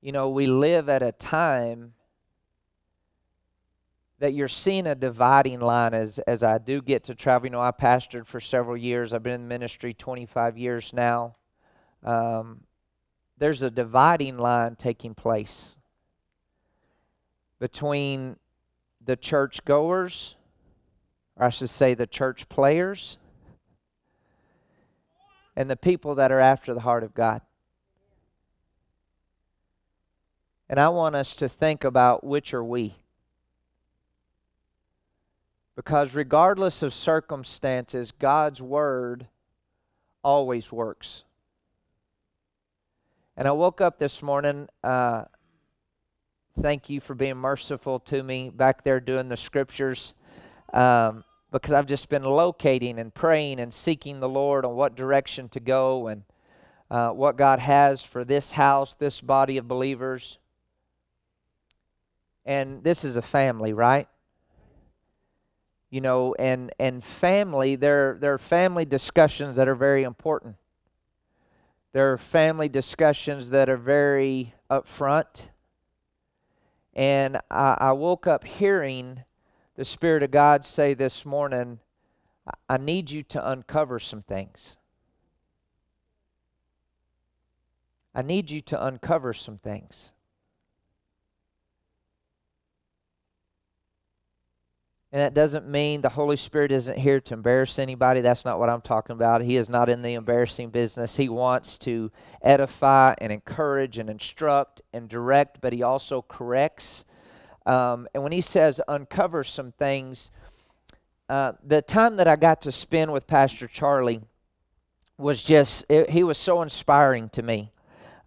you know, we live at a time that you're seeing a dividing line as as I do get to travel. You know, I pastored for several years. I've been in ministry 25 years now. Um, there's a dividing line taking place between the church goers, or I should say the church players, and the people that are after the heart of God. And I want us to think about which are we. Because regardless of circumstances, God's word always works. And I woke up this morning. Uh, thank you for being merciful to me back there doing the scriptures. Um, because I've just been locating and praying and seeking the Lord on what direction to go and uh, what God has for this house, this body of believers. And this is a family, right? you know and and family there there are family discussions that are very important. There are family discussions that are very upfront. And I, I woke up hearing the spirit of god say this morning i need you to uncover some things. I need you to uncover some things And that doesn't mean the Holy Spirit isn't here to embarrass anybody. That's not what I'm talking about. He is not in the embarrassing business. He wants to edify and encourage and instruct and direct, but He also corrects. Um, and when He says uncover some things, uh, the time that I got to spend with Pastor Charlie was just, it, he was so inspiring to me.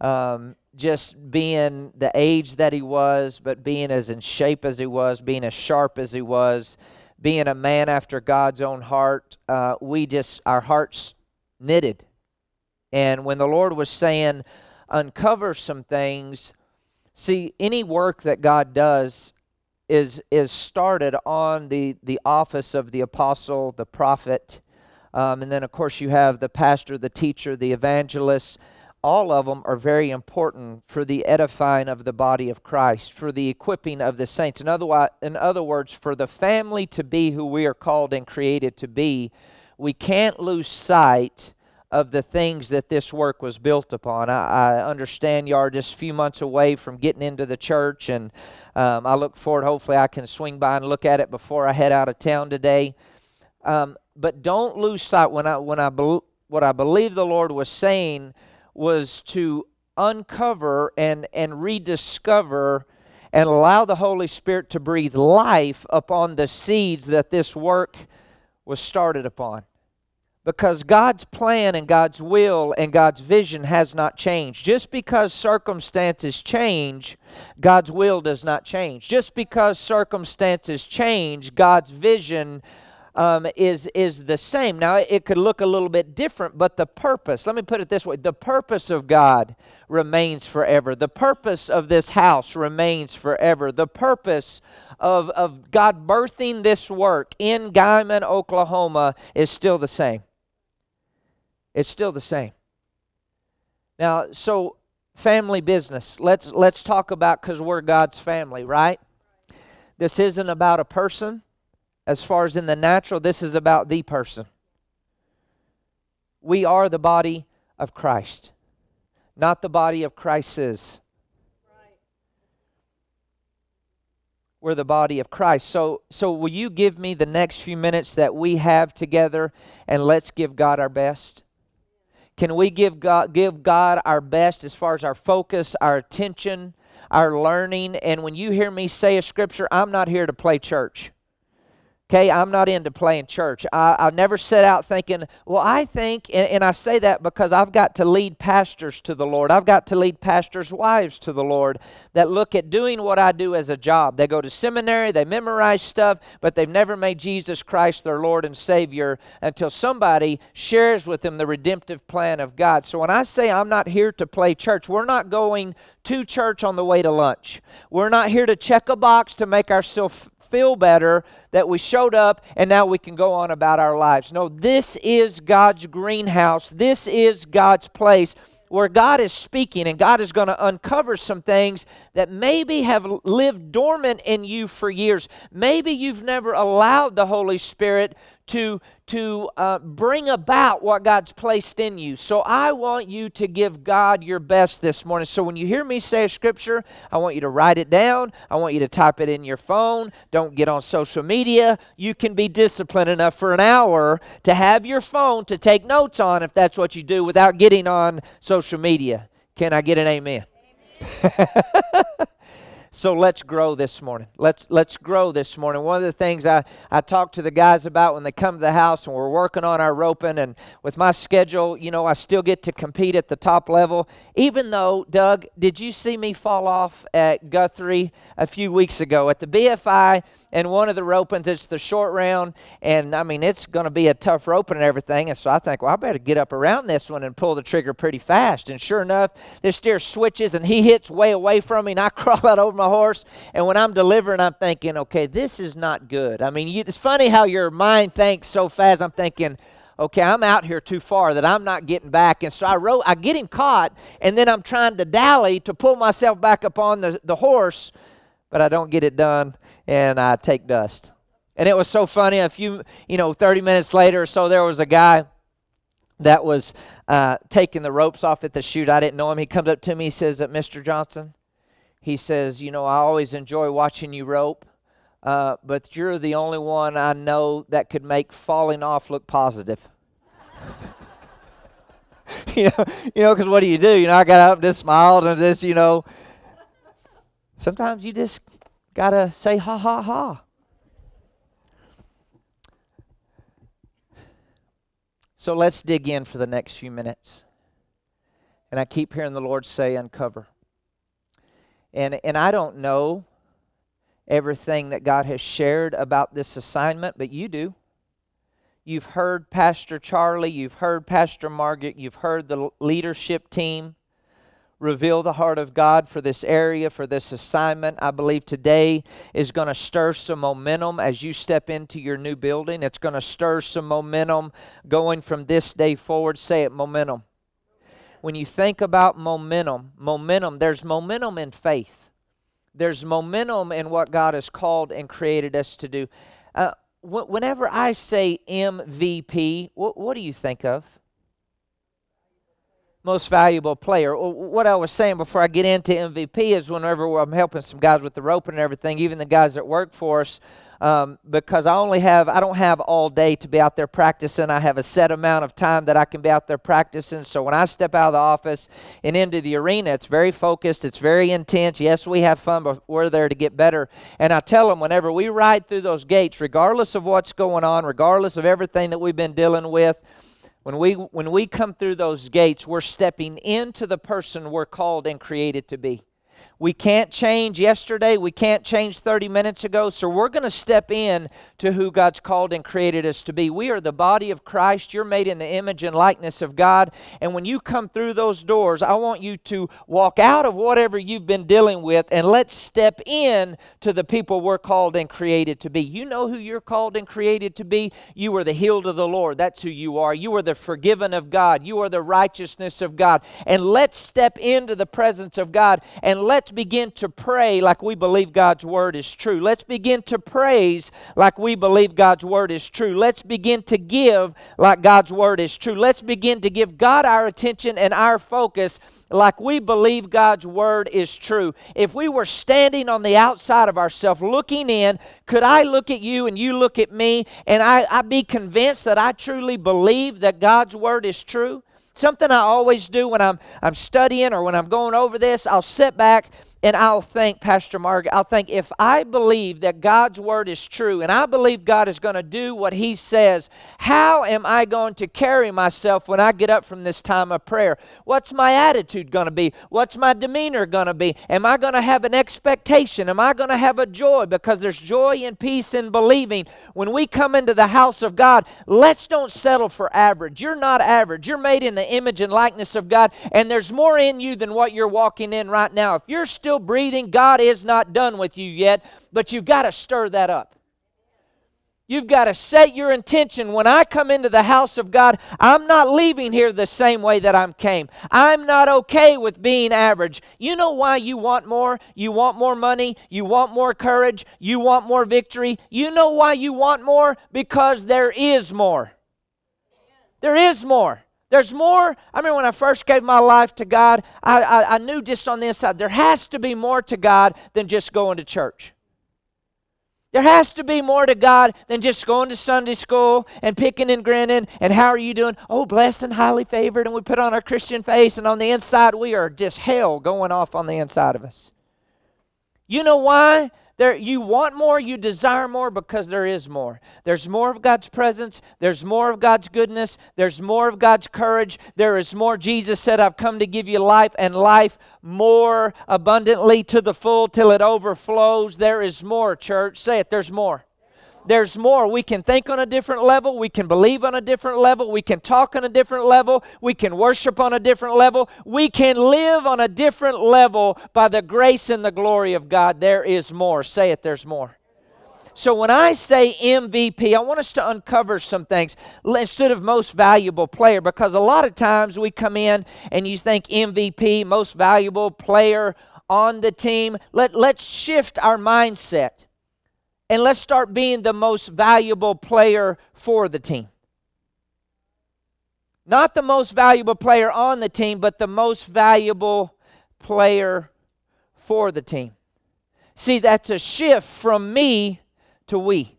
Um, just being the age that he was, but being as in shape as he was, being as sharp as he was, being a man after God's own heart, uh, we just, our hearts knitted. And when the Lord was saying, uncover some things, see, any work that God does is, is started on the, the office of the apostle, the prophet, um, and then, of course, you have the pastor, the teacher, the evangelist all of them are very important for the edifying of the body of Christ, for the equipping of the saints. In other, in other words, for the family to be who we are called and created to be, we can't lose sight of the things that this work was built upon. I, I understand you are just a few months away from getting into the church, and um, I look forward. Hopefully, I can swing by and look at it before I head out of town today. Um, but don't lose sight when I when I be, what I believe the Lord was saying was to uncover and, and rediscover and allow the Holy Spirit to breathe life upon the seeds that this work was started upon. Because God's plan and God's will and God's vision has not changed. Just because circumstances change, God's will does not change. Just because circumstances change, God's vision um, is, is the same. Now, it could look a little bit different, but the purpose, let me put it this way the purpose of God remains forever. The purpose of this house remains forever. The purpose of, of God birthing this work in Guymon, Oklahoma is still the same. It's still the same. Now, so family business. Let's let's talk about because we're God's family, right? This isn't about a person as far as in the natural, this is about the person. We are the body of Christ, not the body of Christ's. We're the body of Christ. So, so will you give me the next few minutes that we have together and let's give God our best? Can we give God, give God our best as far as our focus, our attention, our learning? And when you hear me say a scripture, I'm not here to play church. Okay, I'm not into playing church. I, I never set out thinking, well, I think, and, and, I say that because I've got to lead pastors to the Lord. I've got to lead pastors' wives to the Lord that look at doing what I do as a job. They go to seminary, they memorize stuff, but they've never made Jesus Christ their Lord and Savior until somebody shares with them the redemptive plan of God. So when I say I'm not here to play church, we're not going to church on the way to lunch. We're not here to check a box to make ourselves feel better that we showed up and now we can go on about our lives. No, this is God's greenhouse. This is God's place where God is speaking and God is going to uncover some things that maybe have lived dormant in you for years. Maybe you've never allowed the Holy Spirit to, to uh, bring about what God's placed in you. So I want you to give God your best this morning. So when you hear me say a scripture, I want you to write it down. I want you to type it in your phone. Don't get on social media. You can be disciplined enough for an hour to have your phone to take notes on if that's what you do without getting on social media. Can I get an amen? amen. So let's grow this morning. Let's let's grow this morning. One of the things I, I talk to the guys about when they come to the house and we're working on our roping and with my schedule, you know, I still get to compete at the top level. Even though, Doug, did you see me fall off at Guthrie a few weeks ago at the BFI? And one of the ropings, it's the short round, and I mean, it's going to be a tough roping and everything. And so I think, well, I better get up around this one and pull the trigger pretty fast. And sure enough, this steer switches and he hits way away from me, and I crawl out over my horse. And when I'm delivering, I'm thinking, okay, this is not good. I mean, you, it's funny how your mind thinks so fast. I'm thinking, okay, I'm out here too far that I'm not getting back. And so I wrote, I get him caught, and then I'm trying to dally to pull myself back up on the, the horse, but I don't get it done and I take dust. And it was so funny. A few, you know, 30 minutes later or so, there was a guy that was uh, taking the ropes off at the chute. I didn't know him. He comes up to me. He says, "Mr. Johnson," he says, "You know, I always enjoy watching you rope, uh, but you're the only one I know that could make falling off look positive." you know, you know, because what do you do? You know, I got up and just smiled and just, you know. Sometimes you just got to say ha ha ha. So let's dig in for the next few minutes. And I keep hearing the Lord say, uncover. And, and I don't know everything that God has shared about this assignment, but you do. You've heard Pastor Charlie, you've heard Pastor Margaret, you've heard the leadership team reveal the heart of God for this area, for this assignment. I believe today is going to stir some momentum as you step into your new building. It's going to stir some momentum going from this day forward. Say it, momentum. When you think about momentum, momentum, there's momentum in faith. There's momentum in what God has called and created us to do. Uh, whenever I say MVP, what, what do you think of? Most valuable player. What I was saying before I get into MVP is whenever I'm helping some guys with the rope and everything, even the guys that work for us, um, because I only have, I don't have all day to be out there practicing. I have a set amount of time that I can be out there practicing. So when I step out of the office and into the arena, it's very focused, it's very intense. Yes, we have fun, but we're there to get better. And I tell them whenever we ride through those gates, regardless of what's going on, regardless of everything that we've been dealing with, when we, when we come through those gates, we're stepping into the person we're called and created to be. We can't change yesterday. We can't change 30 minutes ago. So we're going to step in to who God's called and created us to be. We are the body of Christ. You're made in the image and likeness of God. And when you come through those doors, I want you to walk out of whatever you've been dealing with and let's step in to the people we're called and created to be. You know who you're called and created to be? You are the healed of the Lord. That's who you are. You are the forgiven of God. You are the righteousness of God. And let's step into the presence of God and let's begin to pray like we believe God's word is true. Let's begin to praise like we believe God's word is true. Let's begin to give like God's word is true. Let's begin to give God our attention and our focus like we believe God's word is true. If we were standing on the outside of ourselves looking in, could I look at you and you look at me and I, I be convinced that I truly believe that God's word is true? Something I always do when I'm, I'm studying or when I'm going over this, I'll sit back and I'll think, Pastor Margaret, I'll think if I believe that God's word is true and I believe God is going to do what He says, how am I going to carry myself when I get up from this time of prayer? What's my attitude going to be? What's my demeanor going to be? Am I going to have an expectation? Am I going to have a joy? Because there's joy and peace in believing. When we come into the house of God, let's don't settle for average. You're not average. You're made in the image and likeness of God, and there's more in you than what you're walking in right now. If you're still still breathing, God is not done with you yet, but you've got to stir that up. You've got to set your intention. When I come into the house of God, I'm not leaving here the same way that I came. I'm not okay with being average. You know why you want more? You want more money. You want more courage. You want more victory. You know why you want more? Because there is more. There is more. There's more. I remember when I first gave my life to God, I, I, I knew just on the inside, there has to be more to God than just going to church. There has to be more to God than just going to Sunday school and picking and grinning and how are you doing? Oh, blessed and highly favored. And we put on our Christian face, and on the inside, we are just hell going off on the inside of us. You know why? There, you want more, you desire more because there is more. There's more of God's presence, there's more of God's goodness, there's more of God's courage, there is more. Jesus said, I've come to give you life and life more abundantly to the full till it overflows. There is more, church. Say it, there's more there's more. We can think on a different level. We can believe on a different level. We can talk on a different level. We can worship on a different level. We can live on a different level by the grace and the glory of God. There is more. Say it, there's more. So when I say MVP, I want us to uncover some things instead of most valuable player because a lot of times we come in and you think MVP, most valuable player on the team. Let, let's shift our mindset and let's start being the most valuable player for the team. Not the most valuable player on the team, but the most valuable player for the team. See, that's a shift from me to we.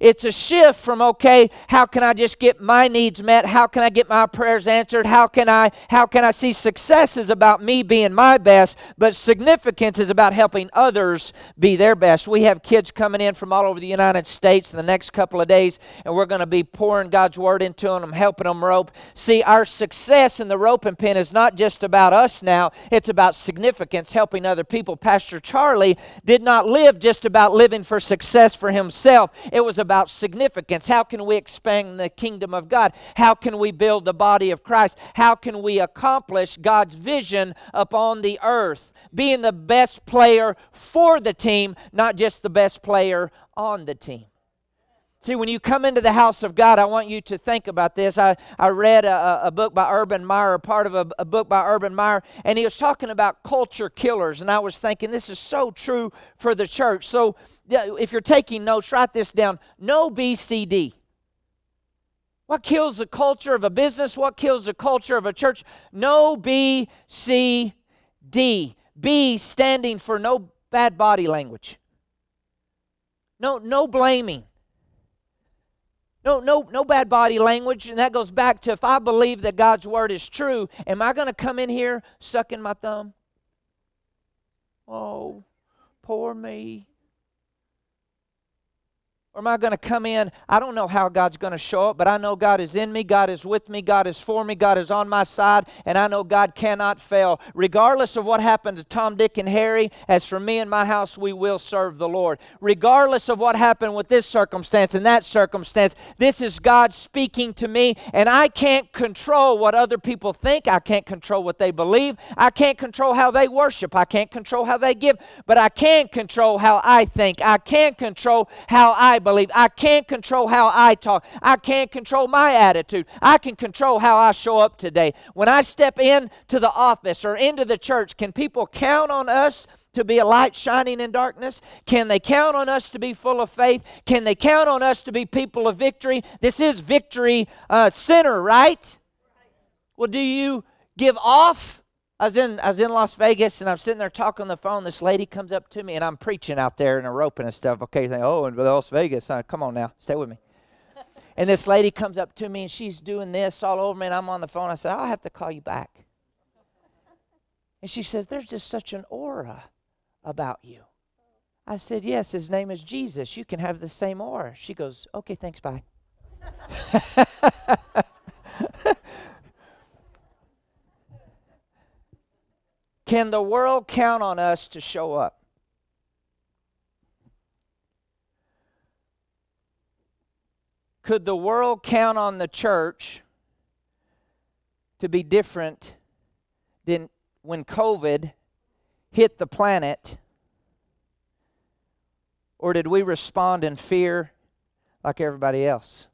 It's a shift from okay, how can I just get my needs met? How can I get my prayers answered? How can I how can I see success is about me being my best, but significance is about helping others be their best. We have kids coming in from all over the United States in the next couple of days, and we're going to be pouring God's word into them, helping them rope. See, our success in the roping pen is not just about us now, it's about significance, helping other people. Pastor Charlie did not live just about living for success for himself. It was about significance. How can we expand the kingdom of God? How can we build the body of Christ? How can we accomplish God's vision upon the earth? Being the best player for the team, not just the best player on the team. See, when you come into the house of God, I want you to think about this. I, I read a, a book by Urban Meyer, part of a, a book by Urban Meyer, and he was talking about culture killers. And I was thinking, this is so true for the church. So if you're taking notes, write this down. No BCD. What kills the culture of a business? What kills the culture of a church? No BCD. B standing for no bad body language. No, no blaming. No, no, no bad body language. And that goes back to if I believe that God's word is true, am I going to come in here sucking my thumb? Oh, poor me. Or am I going to come in? I don't know how God's going to show up, but I know God is in me, God is with me, God is for me, God is on my side, and I know God cannot fail. Regardless of what happened to Tom, Dick, and Harry, as for me and my house, we will serve the Lord. Regardless of what happened with this circumstance and that circumstance, this is God speaking to me, and I can't control what other people think. I can't control what they believe. I can't control how they worship. I can't control how they give, but I can control how I think. I can control how I believe. I can't control how I talk. I can't control my attitude. I can control how I show up today. When I step into the office or into the church, can people count on us? to be a light shining in darkness? Can they count on us to be full of faith? Can they count on us to be people of victory? This is victory uh, center, right? Well, do you give off I was in I was in Las Vegas and I'm sitting there talking on the phone. This lady comes up to me and I'm preaching out there in a roping and stuff. Okay, think, oh, in Las Vegas, huh? come on now, stay with me. and this lady comes up to me and she's doing this all over me and I'm on the phone. I said, I'll have to call you back. And she says, There's just such an aura about you. I said, Yes, his name is Jesus. You can have the same aura. She goes, Okay, thanks, bye. Can the world count on us to show up? Could the world count on the church to be different than when COVID hit the planet? Or did we respond in fear, like everybody else.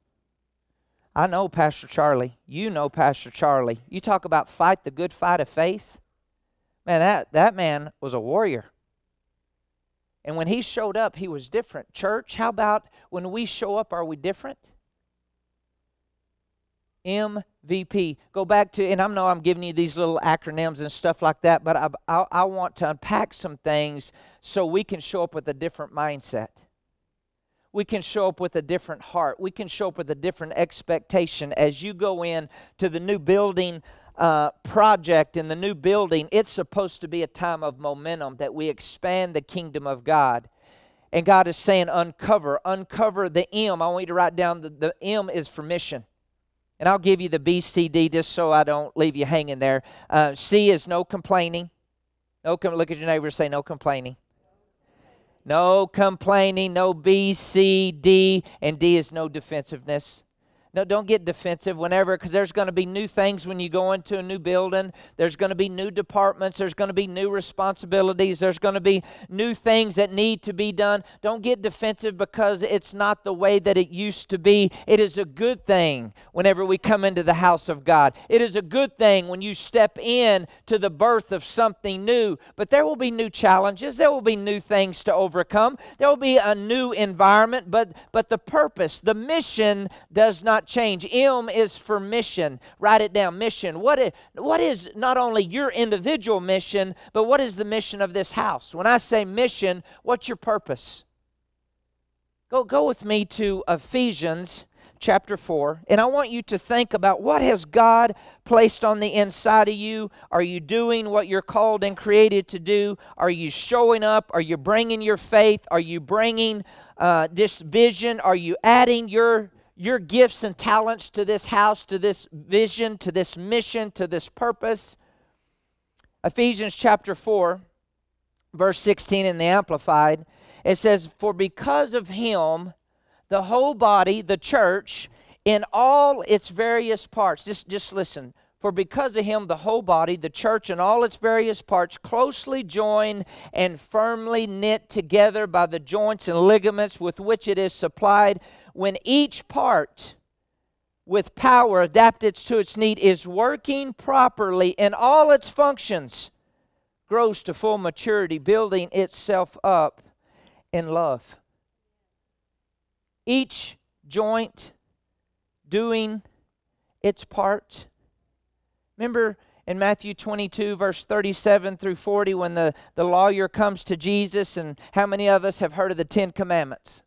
I know Pastor Charlie. You know Pastor Charlie. You talk about fight the good fight of faith. Man, that, that man was a warrior. And when he showed up, he was different. Church, how about when we show up, are we different? MVP. Go back to, and I know I'm giving you these little acronyms and stuff like that, but I, I, I want to unpack some things so we can show up with a different mindset we can show up with a different heart. We can show up with a different expectation. As you go in to the new building uh, project in the new building, it's supposed to be a time of momentum that we expand the kingdom of God. And God is saying, uncover, uncover the M. I want you to write down the, the M is for mission. And I'll give you the B, C, D just so I don't leave you hanging there. Uh, C is no complaining. No, com- look at your neighbor say no complaining. No complaining, no B, C, D, and D is no defensiveness. No, don't get defensive whenever, because there's going to be new things when you go into a new building. There's going to be new departments. There's going to be new responsibilities. There's going to be new things that need to be done. Don't get defensive because it's not the way that it used to be. It is a good thing whenever we come into the house of God. It is a good thing when you step in to the birth of something new. But there will be new challenges. There will be new things to overcome. There will be a new environment. But but the purpose, the mission, does not not change. M is for mission. Write it down. Mission. What is, what is not only your individual mission, but what is the mission of this house? When I say mission, what's your purpose? Go, go with me to Ephesians chapter 4 and i want you to think about what has god placed on the inside of you are you doing what you're called and created to do are you showing up are you bringing your faith are you bringing uh, this vision are you adding your your gifts and talents to this house, to this vision, to this mission, to this purpose. Ephesians chapter 4, verse 16 in the Amplified, it says, For because of him, the whole body, the church, in all its various parts, just, just listen, for because of him, the whole body, the church, and all its various parts, closely joined and firmly knit together by the joints and ligaments with which it is supplied, when each part with power adapted to its need is working properly in all its functions, grows to full maturity, building itself up in love. Each joint doing its part. Remember in Matthew 22, verse 37 through 40, when the, the lawyer comes to Jesus, and how many of us have heard of the Ten Commandments?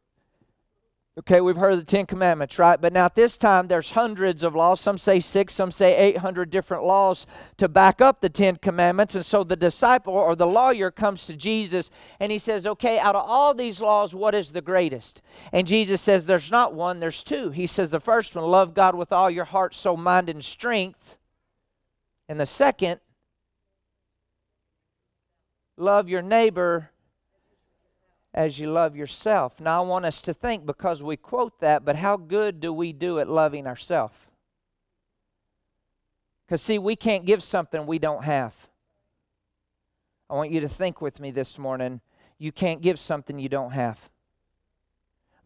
Okay, we've heard of the Ten Commandments, right? But now at this time, there's hundreds of laws. Some say six, some say 800 different laws to back up the Ten Commandments. And so the disciple or the lawyer comes to Jesus and he says, Okay, out of all these laws, what is the greatest? And Jesus says, There's not one, there's two. He says, The first one, love God with all your heart, soul, mind, and strength. And the second, love your neighbor as you love yourself. Now, I want us to think because we quote that, but how good do we do at loving ourselves? Because, see, we can't give something we don't have. I want you to think with me this morning. You can't give something you don't have.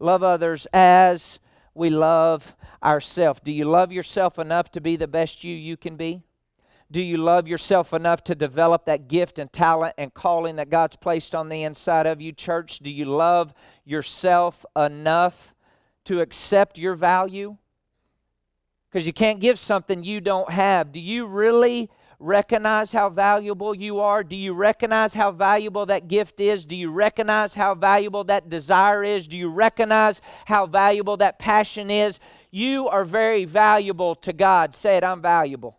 Love others as we love ourselves. Do you love yourself enough to be the best you you can be? Do you love yourself enough to develop that gift and talent and calling that God's placed on the inside of you, church? Do you love yourself enough to accept your value? Because you can't give something you don't have. Do you really recognize how valuable you are? Do you recognize how valuable that gift is? Do you recognize how valuable that desire is? Do you recognize how valuable that passion is? You are very valuable to God. Say it, I'm valuable.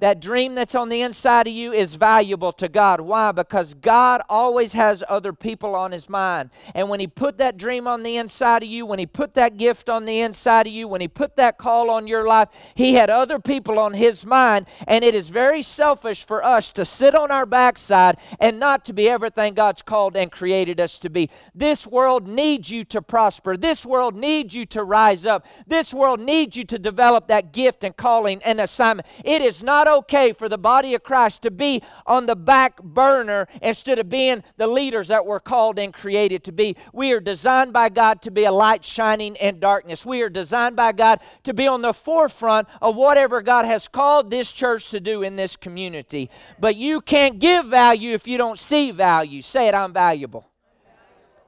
That dream that's on the inside of you is valuable to God. Why? Because God always has other people on His mind. And when He put that dream on the inside of you, when He put that gift on the inside of you, when He put that call on your life, He had other people on His mind. And it is very selfish for us to sit on our backside and not to be everything God's called and created us to be. This world needs you to prosper. This world needs you to rise up. This world needs you to develop that gift and calling and assignment. It is not not okay for the body of Christ to be on the back burner instead of being the leaders that we're called and created to be. We are designed by God to be a light shining in darkness. We are designed by God to be on the forefront of whatever God has called this church to do in this community. But you can't give value if you don't see value. Say it, I'm valuable.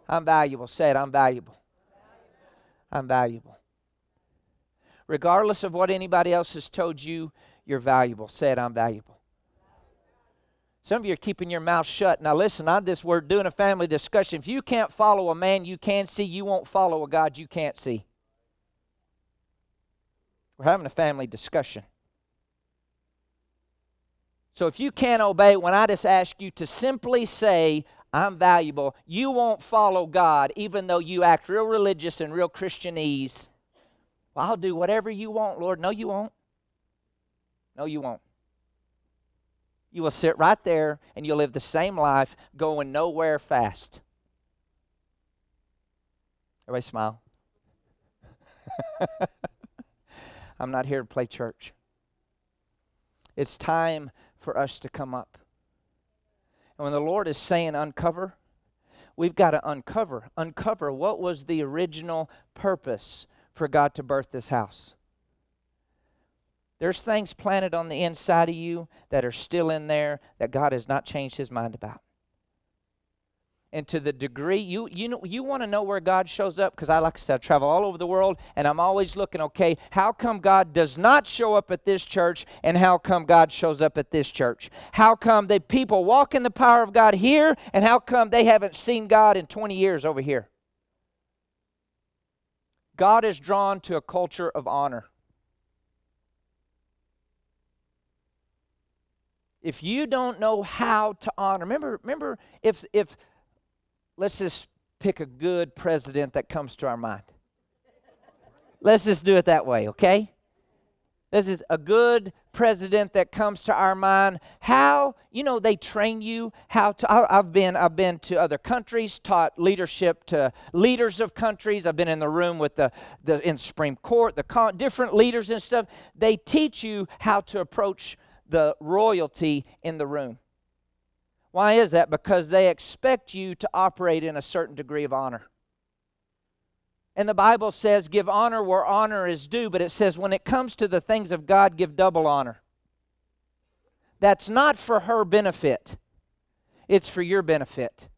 I'm valuable. Say it, I'm valuable. I'm valuable. Regardless of what anybody else has told you, you're valuable. Say it, I'm valuable. Some of you are keeping your mouth shut. Now, listen, on this, we're doing a family discussion. If you can't follow a man you can see, you won't follow a God you can't see. We're having a family discussion. So if you can't obey when I just ask you to simply say, I'm valuable, you won't follow God even though you act real religious and real Christianese. Well, I'll do whatever you want, Lord. No, you won't. No, you won't. You will sit right there and you'll live the same life going nowhere fast. Everybody smile. I'm not here to play church. It's time for us to come up. And when the Lord is saying uncover, we've got to uncover. Uncover what was the original purpose for God to birth this house. There's things planted on the inside of you that are still in there that God has not changed his mind about. And to the degree you you know you want to know where God shows up? Because I like I said I travel all over the world and I'm always looking okay how come God does not show up at this church and how come God shows up at this church? How come the people walk in the power of God here and how come they haven't seen God in 20 years over here? God is drawn to a culture of honor if you don't know how to honor remember remember if if let's just pick a good president that comes to our mind. let's just do it that way, okay? This is a good president that comes to our mind. How you know they train you how to. I, have been I've been to other countries, taught leadership to leaders of countries. I've been in the room with the the in Supreme Court, the different leaders and stuff. They teach you how to approach the royalty in the room. Why is that? Because they expect you to operate in a certain degree of honor. And the Bible says, give honor where honor is due, but it says, when it comes to the things of God, give double honor. That's not for her benefit, it's for your benefit.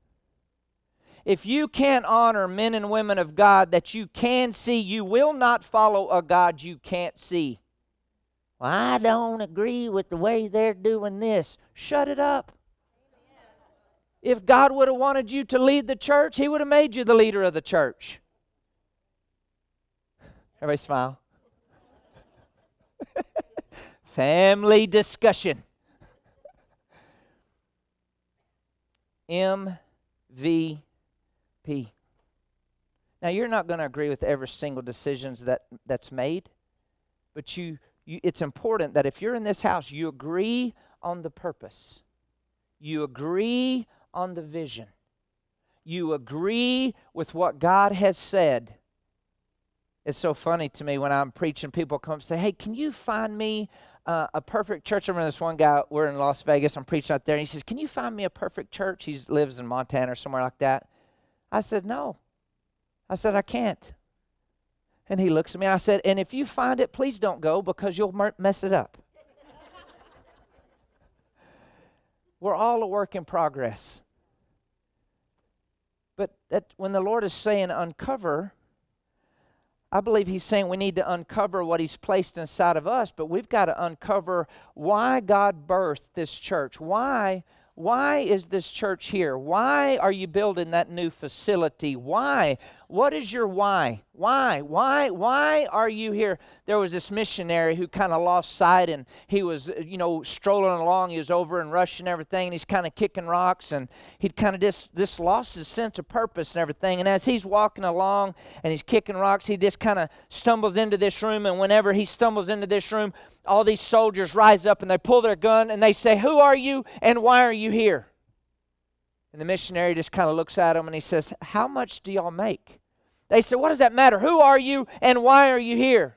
If you can't honor men and women of God that you can see, you will not follow a God you can't see. Well, I don't agree with the way they're doing this. Shut it up. If God would have wanted you to lead the church, He would have made you the leader of the church. Everybody smile. Family discussion. MVP. Now you're not going to agree with every single decisions that that's made, but you, you it's important that if you're in this house, you agree on the purpose. You agree on the vision. You agree with what God has said. It's so funny to me when I'm preaching, people come and say, Hey, can you find me uh, a perfect church? I remember this one guy, we're in Las Vegas, I'm preaching out there, and he says, Can you find me a perfect church? He lives in Montana or somewhere like that. I said, No. I said, I can't. And he looks at me, I said, And if you find it, please don't go because you'll mess it up. We're all a work in progress. But that when the Lord is saying uncover, I believe He's saying we need to uncover what He's placed inside of us, but we've got to uncover why God birthed this church. Why why is this church here? Why are you building that new facility? Why? What is your why? Why? Why? Why are you here? There was this missionary who kind of lost sight and he was, uh, you know, strolling along. He was over in Russia and everything, and he's kind of kicking rocks and he'd kind of just, just lost his sense of purpose and everything. And as he's walking along and he's kicking rocks, he just kind of stumbles into this room. And whenever he stumbles into this room, all these soldiers rise up and they pull their gun and they say, Who are you and why are you here? And the missionary just kind of looks at him and he says, How much do y'all make? They said, What does that matter? Who are you and why are you here?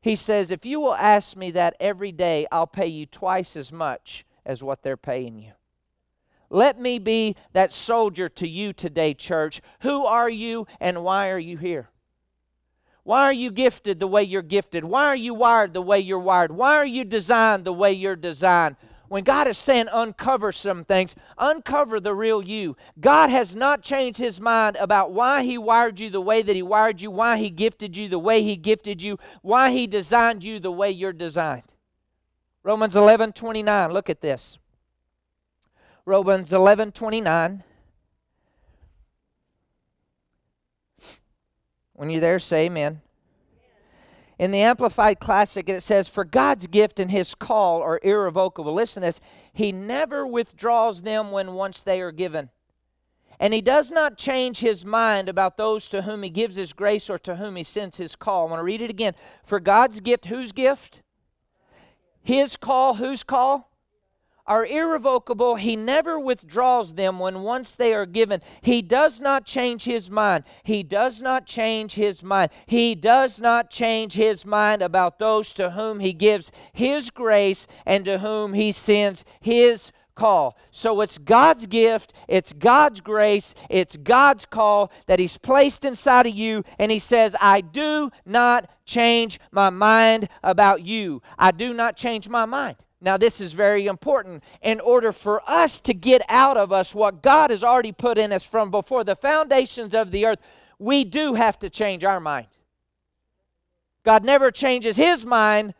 He says, If you will ask me that every day, I'll pay you twice as much as what they're paying you. Let me be that soldier to you today, church. Who are you and why are you here? Why are you gifted the way you're gifted? Why are you wired the way you're wired? Why are you designed the way you're designed? When God is saying uncover some things, uncover the real you. God has not changed his mind about why he wired you the way that he wired you, why he gifted you the way he gifted you, why he designed you the way you're designed. Romans 11 29, look at this. Romans 11 29. When you're there, say amen. In the Amplified Classic, it says, For God's gift and his call are irrevocable. Listen to this. He never withdraws them when once they are given. And he does not change his mind about those to whom he gives his grace or to whom he sends his call. I want to read it again. For God's gift, whose gift? His call, whose call? Are irrevocable. He never withdraws them when once they are given. He does not change his mind. He does not change his mind. He does not change his mind about those to whom he gives his grace and to whom he sends his call. So it's God's gift, it's God's grace, it's God's call that He's placed inside of you, and He says, I do not change my mind about you. I do not change my mind. Now, this is very important. In order for us to get out of us what God has already put in us from before the foundations of the earth, we do have to change our mind. God never changes his mind,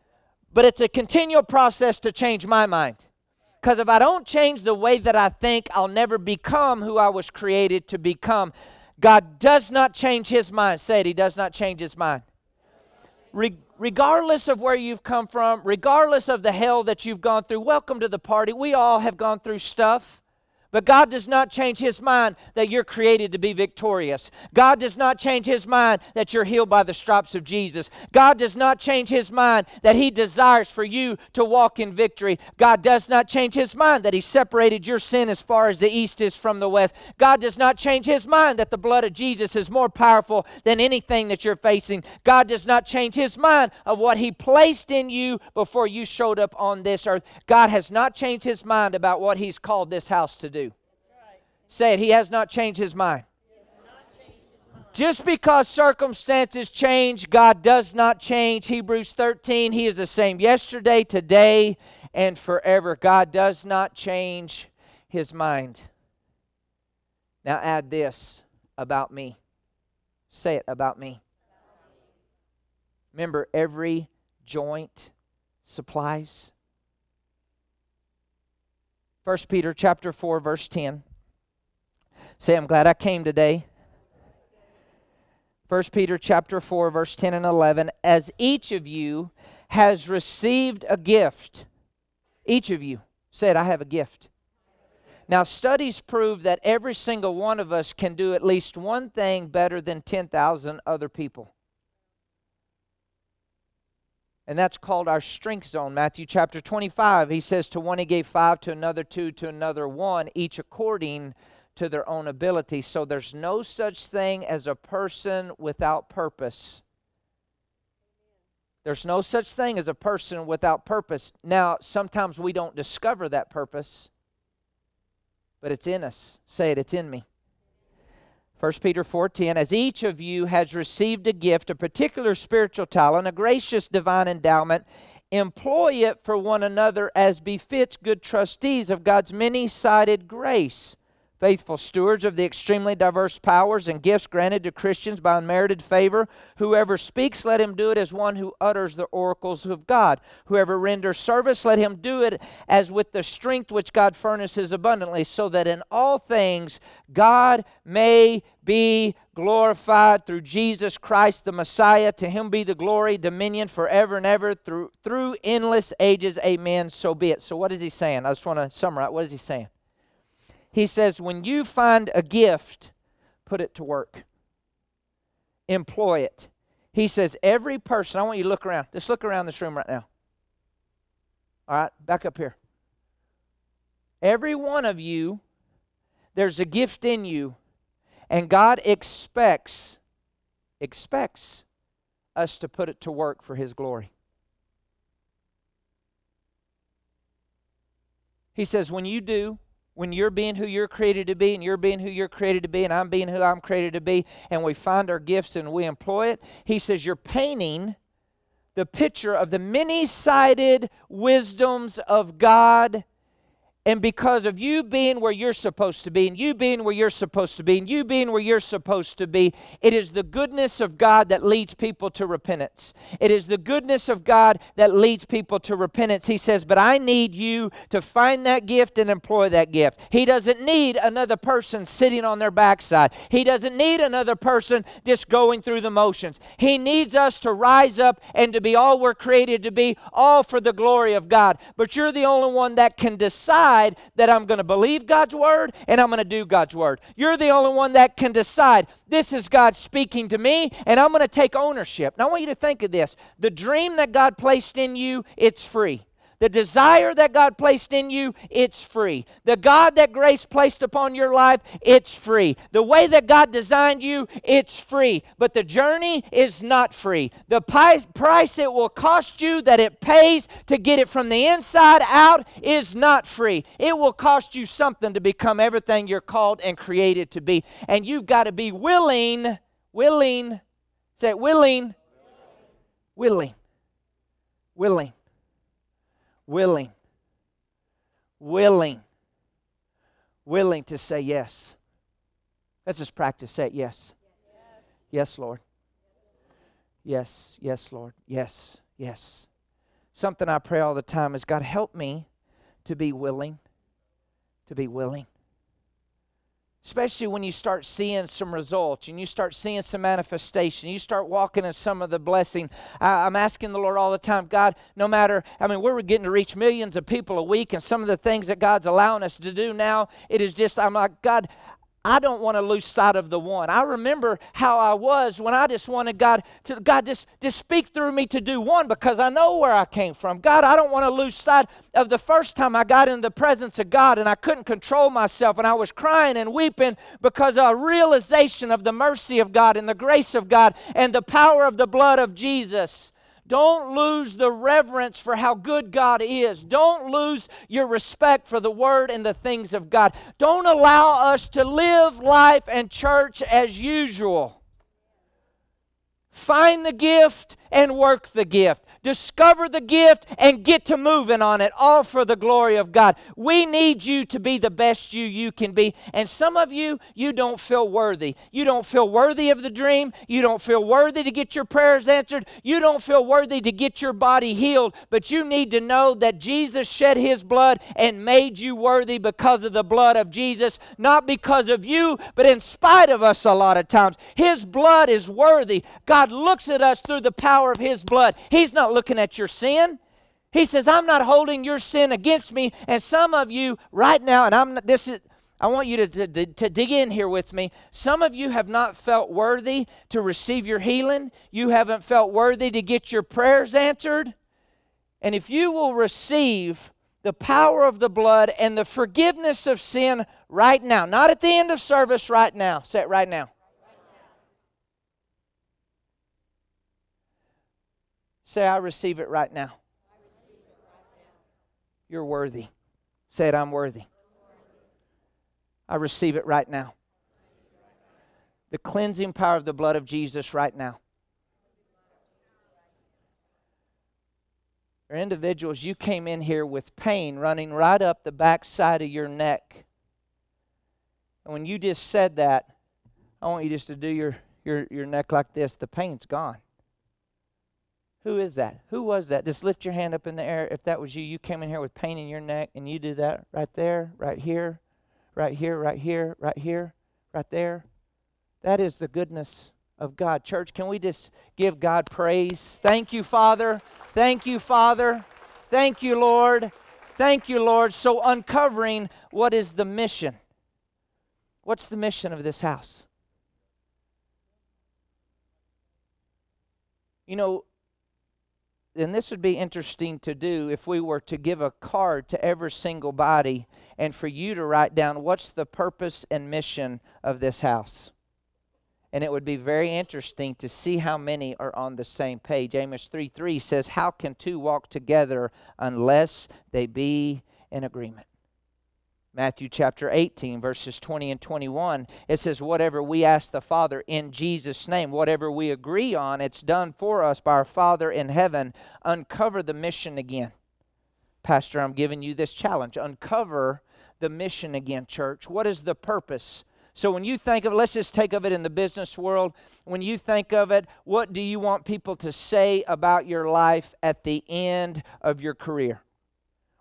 but it's a continual process to change my mind. Because if I don't change the way that I think, I'll never become who I was created to become. God does not change his mind. Say it, he does not change his mind. Re- regardless of where you've come from, regardless of the hell that you've gone through, welcome to the party. We all have gone through stuff. But God does not change His mind that you're created to be victorious. God does not change His mind that you're healed by the stripes of Jesus. God does not change His mind that He desires for you to walk in victory. God does not change His mind that He separated your sin as far as the east is from the west. God does not change His mind that the blood of Jesus is more powerful than anything that you're facing. God does not change His mind of what He placed in you before you showed up on this earth. God has not changed His mind about what He's called this house to do. Say it, he has not changed his mind. Just because circumstances change, God does not change. Hebrews 13, He is the same yesterday, today, and forever. God does not change His mind. Now add this about me. Say it about me. Remember, every joint supplies. 1 Peter chapter 4 verse 10 Say, I'm glad I came today. 1 Peter chapter 4 verse 10 and 11 as each of you has received a gift each of you said I have a gift. Now studies prove that every single one of us can do at least one thing better than 10,000 other people. And that's called our strength zone. Matthew chapter 25 he says to one he gave 5 to another 2 to another 1 each according to their own ability. So there's no such thing as a person without purpose. There's no such thing as a person without purpose. Now, sometimes we don't discover that purpose, but it's in us. Say it, it's in me. 1 Peter 4:10 As each of you has received a gift, a particular spiritual talent, a gracious divine endowment, employ it for one another as befits good trustees of God's many-sided grace faithful stewards of the extremely diverse powers and gifts granted to Christians by unmerited favor. Whoever speaks, let him do it as one who utters the oracles of God. Whoever renders service, let him do it as with the strength which God furnishes abundantly, so that in all things God may be glorified through Jesus Christ the Messiah. To him be the glory, dominion forever and ever through, through endless ages. Amen. So be it. So, what is he saying? I just want to summarize. What is he saying? He says, when you find a gift, put it to work, employ it. He says, every person, I want you to look around. Just look around this room right now. All right, back up here. Every one of you, there's a gift in you, and God expects, expects us to put it to work for His glory. He says, when you do, when you're being who you're created to be and you're being who you're created to be and I'm being who I'm created to be and we find our gifts and we employ it, he says you're painting the picture of the many sided wisdoms of God and because of you being where you're supposed to be, and you being where you're supposed to be, and you being where you're supposed to be, it is the goodness of God that leads people to repentance. It is the goodness of God that leads people to repentance. He says, But I need you to find that gift and employ that gift. He doesn't need another person sitting on their backside, He doesn't need another person just going through the motions. He needs us to rise up and to be all we're created to be, all for the glory of God. But you're the only one that can decide decide that I'm going to believe God's word and I'm going to do God's word. You're the only one that can decide this is God speaking to me and I'm going to take ownership. Now I want you to think of this. The dream that God placed in you, it's free. The desire that God placed in you, it's free. The God that grace placed upon your life, it's free. The way that God designed you, it's free. But the journey is not free. The price it will cost you that it pays to get it from the inside out is not free. It will cost you something to become everything you're called and created to be. And you've got to be willing, willing, say willing, willing, willing willing, willing, willing to say yes. Let's just practice. Say yes. yes. Yes, Lord. Yes, yes, Lord. Yes, yes. Something I pray all the time is God, help me to be willing, to be willing especially when you start seeing some results and you start seeing some manifestation. You start walking in some of the blessing. I, am asking the lord all the time god no matter i mean we're getting to reach millions of people a week and some of the things that god's allowing us to do now it is just i'm like god I don't want to lose sight of the one. I remember how I was when I just wanted God to God just, just speak through me to do one because I know where I came from. God, I don't want to lose sight of the first time I got in the presence of God and I couldn't control myself and I was crying and weeping because of a realization of the mercy of God and the grace of God and the power of the blood of Jesus. Don't lose the reverence for how good God is. Don't lose your respect for the Word and the things of God. Don't allow us to live life and church as usual. Find the gift and work the gift discover the gift, and get to moving on it, all for the glory of God. We need you to be the best you you can be. And some of you, you don't feel worthy. You don't feel worthy of the dream. You don't feel worthy to get your prayers answered. You don't feel worthy to get your body healed. But you need to know that Jesus shed his blood and made you worthy because of the blood of Jesus, not because of you, but in spite of us a lot of times. His blood is worthy. God looks at us through the power of his blood. He's not looking at your sin. He says, I'm not holding your sin against me. And some of you right now, and I'm this is I want you to, to, to, dig in here with me. Some of you have not felt worthy to receive your healing. You haven't felt worthy to get your prayers answered. And if you will receive the power of the blood and the forgiveness of sin right now, not at the end of service, right now, set right now. Say, I receive it right now. You're worthy. Say it, I'm worthy. I receive it right now. The cleansing power of the blood of Jesus right now. Or individuals, you came in here with pain running right up the back side of your neck. And when you just said that, I want you just to do your, your, your neck like this. The pain's gone. Who is that? Who was that? Just lift your hand up in the air. If that was you, you came in here with pain in your neck and you do that right there, right here, right here, right here, right here, right there. That is the goodness of God. Church, can we just give God praise? Thank you, Father. Thank you, Father. Thank you, Lord. Thank you, Lord. So, uncovering what is the mission. What's the mission of this house? You know, and this would be interesting to do if we were to give a card to every single body and for you to write down what's the purpose and mission of this house. And it would be very interesting to see how many are on the same page. Amos 3 3 says, How can two walk together unless they be in agreement? Matthew chapter 18, verses 20 and 21, it says, Whatever we ask the Father in Jesus' name, whatever we agree on, it's done for us by our Father in heaven. Uncover the mission again. Pastor, I'm giving you this challenge. Uncover the mission again, church. What is the purpose so when you think of, let's just take of it in the business world. When you think of it, what do you want people to say about your life at the end of your career?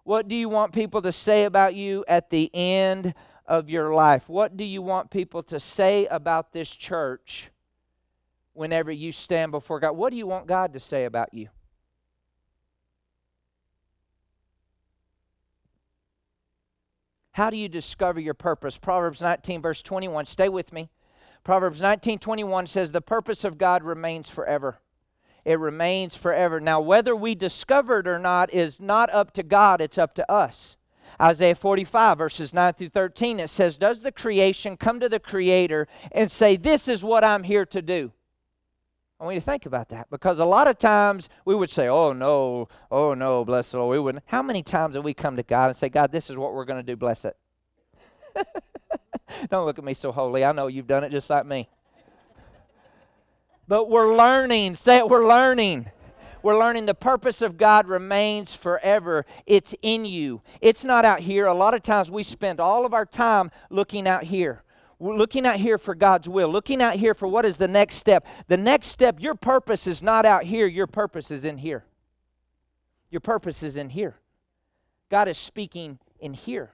What do you want people to say about you at the end of your life? What do you want people to say about this church whenever you stand before God? What do you want God to say about you? How do you discover your purpose? Proverbs 19, verse 21. Stay with me. Proverbs 19, 21 says, The purpose of God remains forever. It remains forever. Now, whether we discover it or not is not up to God, it's up to us. Isaiah 45, verses 9 through 13, it says, Does the creation come to the Creator and say, This is what I'm here to do? I want you to think about that because a lot of times we would say, Oh no, oh no, bless the Lord. We wouldn't. How many times have we come to God and say, God, this is what we're going to do, bless it? Don't look at me so holy. I know you've done it just like me. But we're learning. Say it, we're learning. We're learning the purpose of God remains forever. It's in you, it's not out here. A lot of times we spend all of our time looking out here. We're looking out here for God's will, looking out here for what is the next step. The next step, your purpose is not out here, your purpose is in here. Your purpose is in here. God is speaking in here.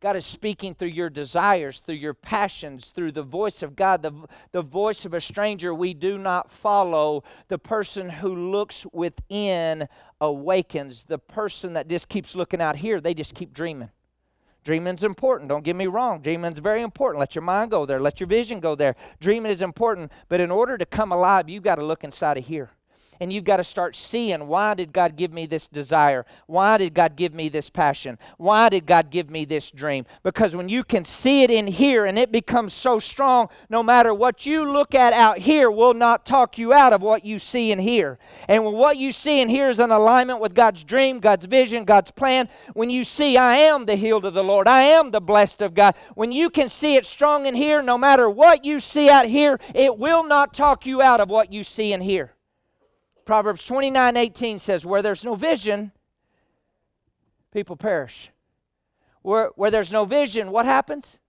God is speaking through your desires, through your passions, through the voice of God, the, the voice of a stranger we do not follow. The person who looks within awakens. The person that just keeps looking out here, they just keep dreaming. Dreaming's important. Don't get me wrong. Dreaming's very important. Let your mind go there. Let your vision go there. Dreaming is important. But in order to come alive, you've got to look inside of here and you've got to start seeing why did God give me this desire? Why did God give me this passion? Why did God give me this dream? Because when you can see it in here and it becomes so strong, no matter what you look at out here will not talk you out of what you see in here. And when what you see in here is in alignment with God's dream, God's vision, God's plan, when you see I am the healed of the Lord, I am the blessed of God, when you can see it strong in here, no matter what you see out here, it will not talk you out of what you see in here. Proverbs 29 18 says, Where there's no vision, people perish. Where, where there's no vision, what happens?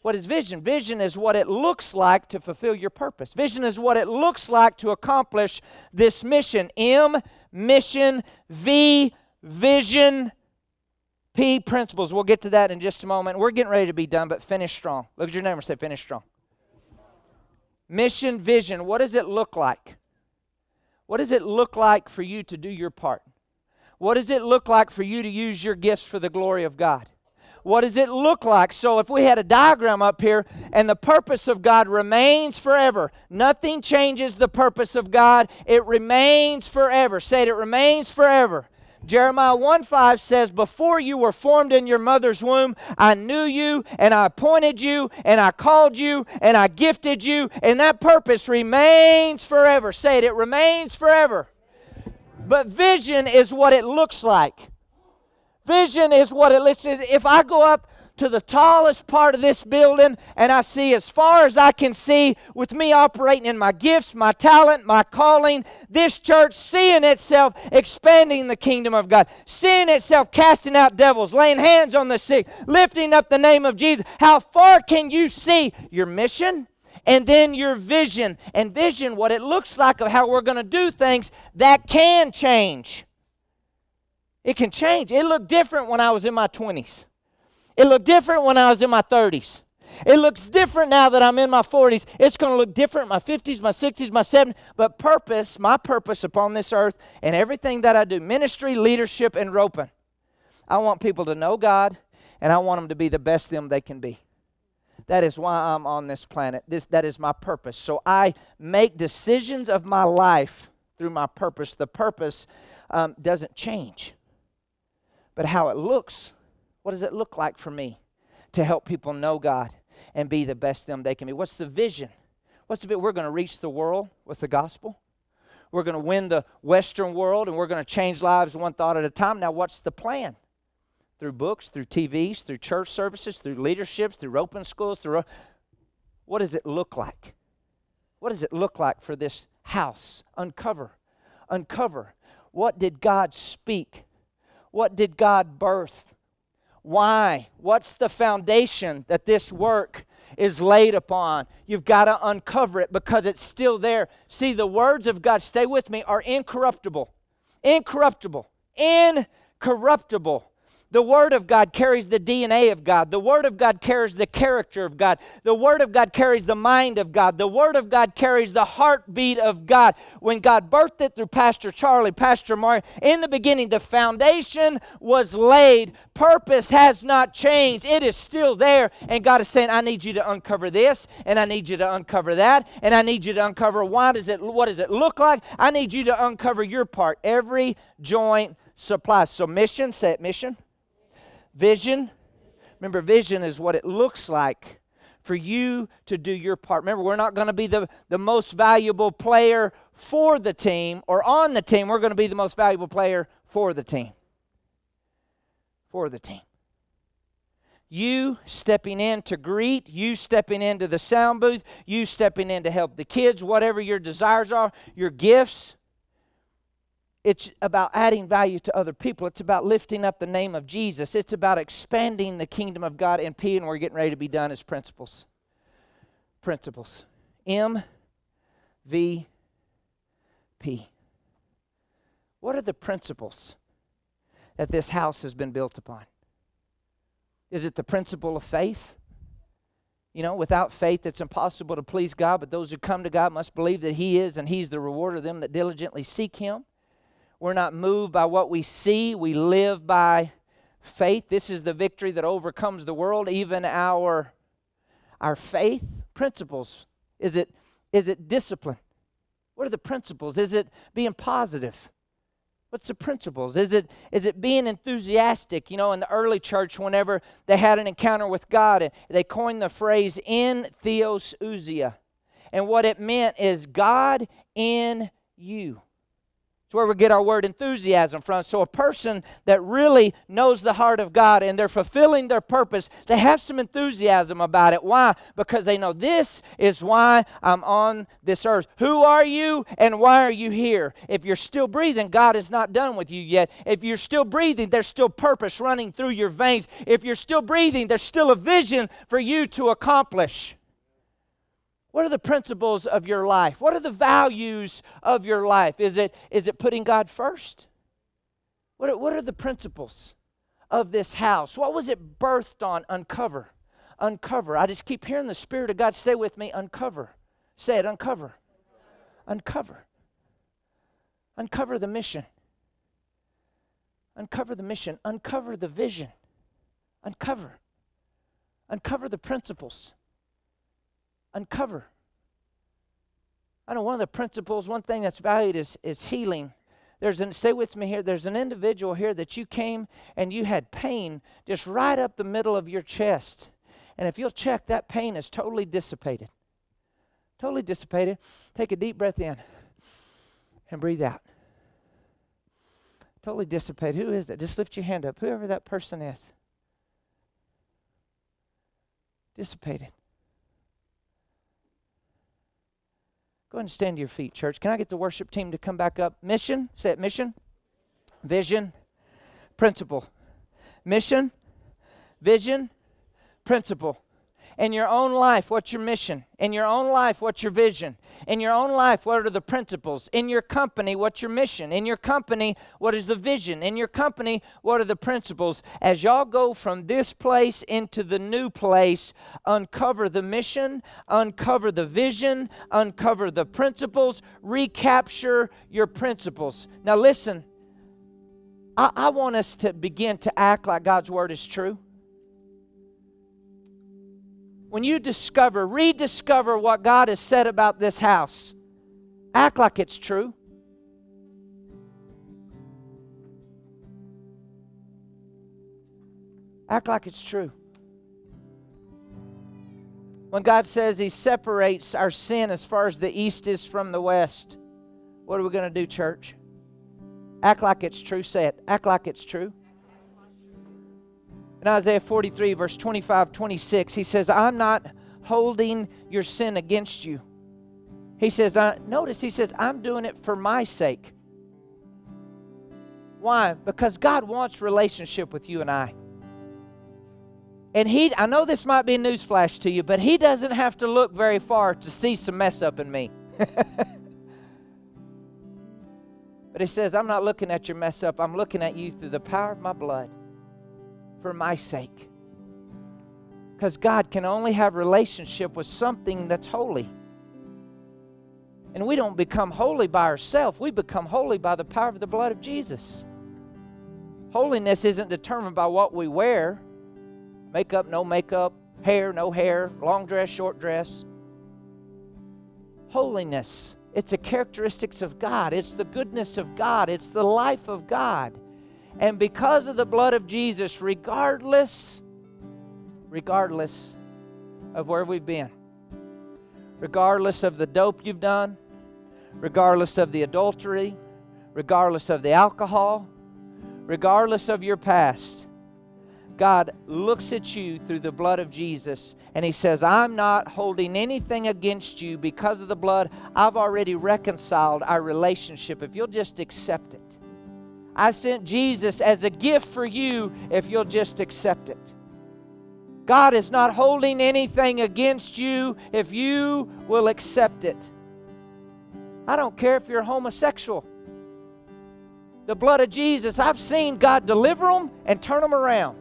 What is vision? Vision is what it looks like to fulfill your purpose. Vision is what it looks like to accomplish this mission. M, mission. V, vision. P, principles. We'll get to that in just a moment. We're getting ready to be done, but finish strong. Look at your neighbor and say, finish strong. Mission, vision. What does it look like? What does it look like for you to do your part? What does it look like for you to use your gifts for the glory of God? What does it look like? So, if we had a diagram up here and the purpose of God remains forever, nothing changes the purpose of God. It remains forever. Say it, it remains forever. Jeremiah 1 5 says, Before you were formed in your mother's womb, I knew you, and I appointed you, and I called you, and I gifted you, and that purpose remains forever. Say it, it remains forever. But vision is what it looks like. Vision is what it looks like. If I go up to the tallest part of this building and I see as far as I can see with me operating in my gifts, my talent, my calling, this church seeing itself expanding the kingdom of God, seeing itself casting out devils, laying hands on the sick, lifting up the name of Jesus. How far can you see your mission? and then your vision. And vision, what it looks like of how we're going to do things, that can change. It can change. It looked different when I was in my 20s. It looked different when I was in my 30s. It looks different now that I'm in my 40s. It's going to look different my 50s, my 60s, my 70s. But purpose, my purpose upon this earth and everything that I do, ministry, leadership, and roping, I want people to know God and I want them to be the best them they can be. That is why I'm on this planet. This, that is my purpose. So I make decisions of my life through my purpose. The purpose um, doesn't change, but how it looks what does it look like for me to help people know God and be the best them they can be? What's the vision? What's the bit? We're going to reach the world with the gospel. We're going to win the Western world and we're going to change lives one thought at a time. Now, what's the plan? Through books, through TVs, through church services, through leaderships, through open schools, through. Uh, what does it look like? What does it look like for this house? Uncover. Uncover. What did God speak? What did God birth? Why? What's the foundation that this work is laid upon? You've got to uncover it because it's still there. See, the words of God, stay with me, are incorruptible. Incorruptible. Incorruptible. The Word of God carries the DNA of God. The Word of God carries the character of God. The Word of God carries the mind of God. The Word of God carries the heartbeat of God. When God birthed it through Pastor Charlie, Pastor Mark, in the beginning, the foundation was laid. Purpose has not changed, it is still there. And God is saying, I need you to uncover this, and I need you to uncover that, and I need you to uncover why does it, what does it look like? I need you to uncover your part. Every joint supplies. So, mission, say it, mission Vision. Remember, vision is what it looks like for you to do your part. Remember, we're not going to be the, the most valuable player for the team or on the team. We're going to be the most valuable player for the team. For the team. You stepping in to greet, you stepping into the sound booth, you stepping in to help the kids, whatever your desires are, your gifts. It's about adding value to other people. It's about lifting up the name of Jesus. It's about expanding the kingdom of God in P, and we're getting ready to be done as principles. Principles. M V P. What are the principles that this house has been built upon? Is it the principle of faith? You know, without faith, it's impossible to please God, but those who come to God must believe that He is, and He's the rewarder of them that diligently seek Him. We're not moved by what we see, we live by faith. This is the victory that overcomes the world, even our our faith principles. Is it is it discipline? What are the principles? Is it being positive? What's the principles? Is it is it being enthusiastic? You know, in the early church, whenever they had an encounter with God, eh, they coined the phrase "in theos ousia," and what it meant is God in you. It's where we get our word enthusiasm from. So, a person that really knows the heart of God and they're fulfilling their purpose, they have some enthusiasm about it. Why? Because they know this is why I'm on this earth. Who are you and why are you here? If you're still breathing, God is not done with you yet. If you're still breathing, there's still purpose running through your veins. If you're still breathing, there's still a vision for you to accomplish. What are the principles of your life? What are the values of your life? Is it, is it putting God first? What are, what are the principles of this house? What was it birthed on? Uncover. Uncover. I just keep hearing the Spirit of God say with me, uncover. Say it, uncover. Uncover. Uncover the mission. Uncover the mission. Uncover the vision. Uncover. Uncover the principles uncover. I know one of the principles, one thing that's valued is, is healing. There's an, stay with me here. There's an individual here that you came and you had pain just right up the middle of your chest. And if you'll check, that pain is totally dissipated. Totally dissipated. Take a deep breath in and breathe out. Totally dissipated. Who is that? Just lift your hand up. Whoever that person is. Dissipated. Go ahead and stand to your feet, church. Can I get the worship team to come back up? Mission, say it, mission, vision, principle. Mission, vision, principle. In your own life, what's your mission? In your own life, what's your vision? In your own life, what are the principles? In your company, what's your mission? In your company, what is the vision? In your company, what are the principles? As y'all go from this place into the new place, uncover the mission, uncover the vision, uncover the principles, recapture your principles. Now, listen, I, I want us to begin to act like God's word is true when you discover, rediscover what God has said about this house, act like it's true. Act like it's true. When God says He separates our sin as far as the east is from the west, what are we going to do, church? Act like it's true. Say it. Act like it's true. In Isaiah 43, verse 25, 26, he says, I'm not holding your sin against you. He says, uh, notice, he says, I'm doing it for my sake. Why? Because God wants relationship with you and I. And he, I know this might be a newsflash to you, but he doesn't have to look very far to see some mess up in me. but he says, I'm not looking at your mess up. I'm looking at you through the power of my blood for my sake. Because God can only have relationship with something that's holy. And we don't become holy by ourselves. We become holy by the power of the blood of Jesus. Holiness isn't determined by what we wear makeup, no makeup, hair, no hair, long dress, short dress. Holiness. It's a characteristics of God. It's the goodness of God. It's the life of God. And because of the blood of Jesus, regardless, regardless of where we've been, regardless of the dope you've done, regardless of the adultery, regardless of the alcohol, regardless of your past, God looks at you through the blood of Jesus and He says, I'm not holding anything against you because of the blood. I've already reconciled our relationship if you'll just accept it. I sent Jesus as a gift for you if you'll just accept it. God is not holding anything against you if you will accept it. I don't care if you're homosexual. The blood of Jesus, I've seen God deliver them and turn them around.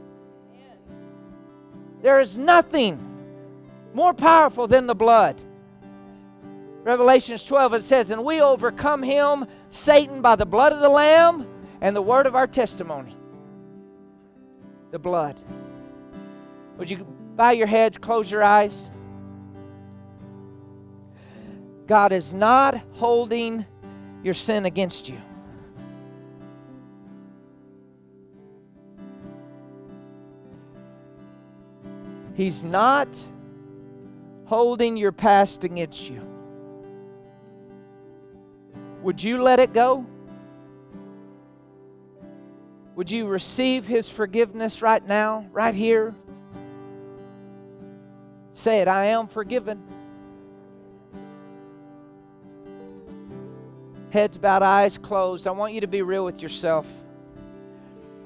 There is nothing more powerful than the blood. Revelations 12, it says, And we overcome him, Satan, by the blood of the Lamb and the word of our testimony. The blood. Would you bow your heads, close your eyes? God is not holding your sin against you. He's not holding your past against you. Would you let it go? Would you receive His forgiveness right now, right here? Say it I am forgiven. Heads bowed, eyes closed. I want you to be real with yourself.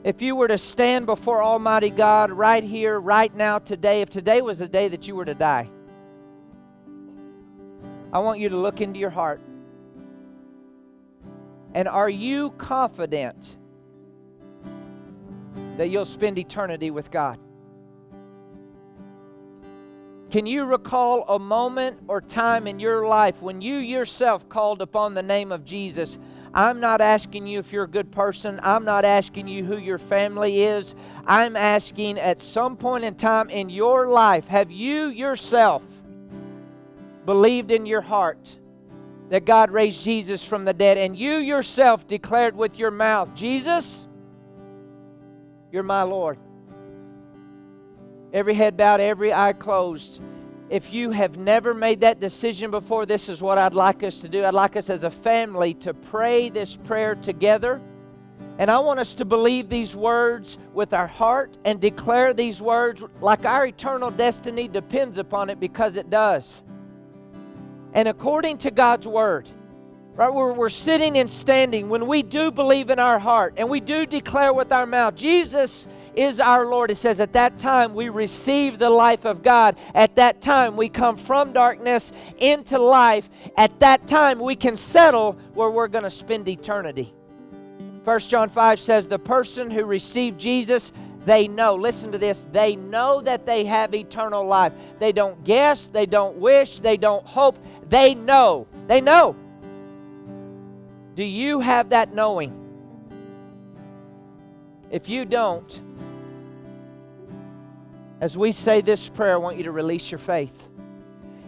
If you were to stand before Almighty God right here, right now, today, if today was the day that you were to die, I want you to look into your heart. And are you confident that you'll spend eternity with God. Can you recall a moment or time in your life when you yourself called upon the name of Jesus? I'm not asking you if you're a good person. I'm not asking you who your family is. I'm asking at some point in time in your life, have you yourself believed in your heart that God raised Jesus from the dead and you yourself declared with your mouth, Jesus, you're my Lord. Every head bowed, every eye closed. If you have never made that decision before, this is what I'd like us to do. I'd like us as a family to pray this prayer together. And I want us to believe these words with our heart and declare these words like our eternal destiny depends upon it because it does. And according to God's word, Right? We're, we're sitting and standing when we do believe in our heart and we do declare with our mouth, Jesus is our Lord. It says, at that time we receive the life of God. At that time we come from darkness into life. At that time we can settle where we're going to spend eternity. 1 John 5 says, The person who received Jesus, they know, listen to this, they know that they have eternal life. They don't guess, they don't wish, they don't hope, they know. They know. Do you have that knowing? If you don't, as we say this prayer, I want you to release your faith.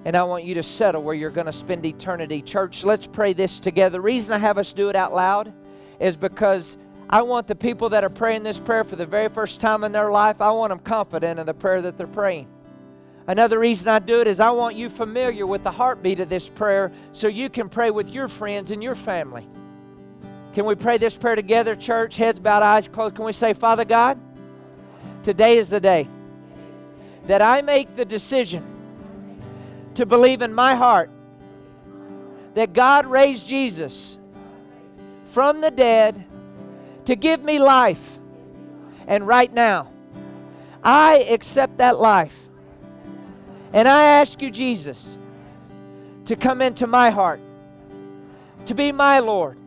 And I want you to settle where you're going to spend eternity. Church, let's pray this together. The reason I have us do it out loud is because I want the people that are praying this prayer for the very first time in their life, I want them confident in the prayer that they're praying. Another reason I do it is I want you familiar with the heartbeat of this prayer so you can pray with your friends and your family. Can we pray this prayer together, church? Heads bowed, eyes closed. Can we say, Father God, today is the day that I make the decision to believe in my heart that God raised Jesus from the dead to give me life. And right now, I accept that life. And I ask you, Jesus, to come into my heart, to be my Lord,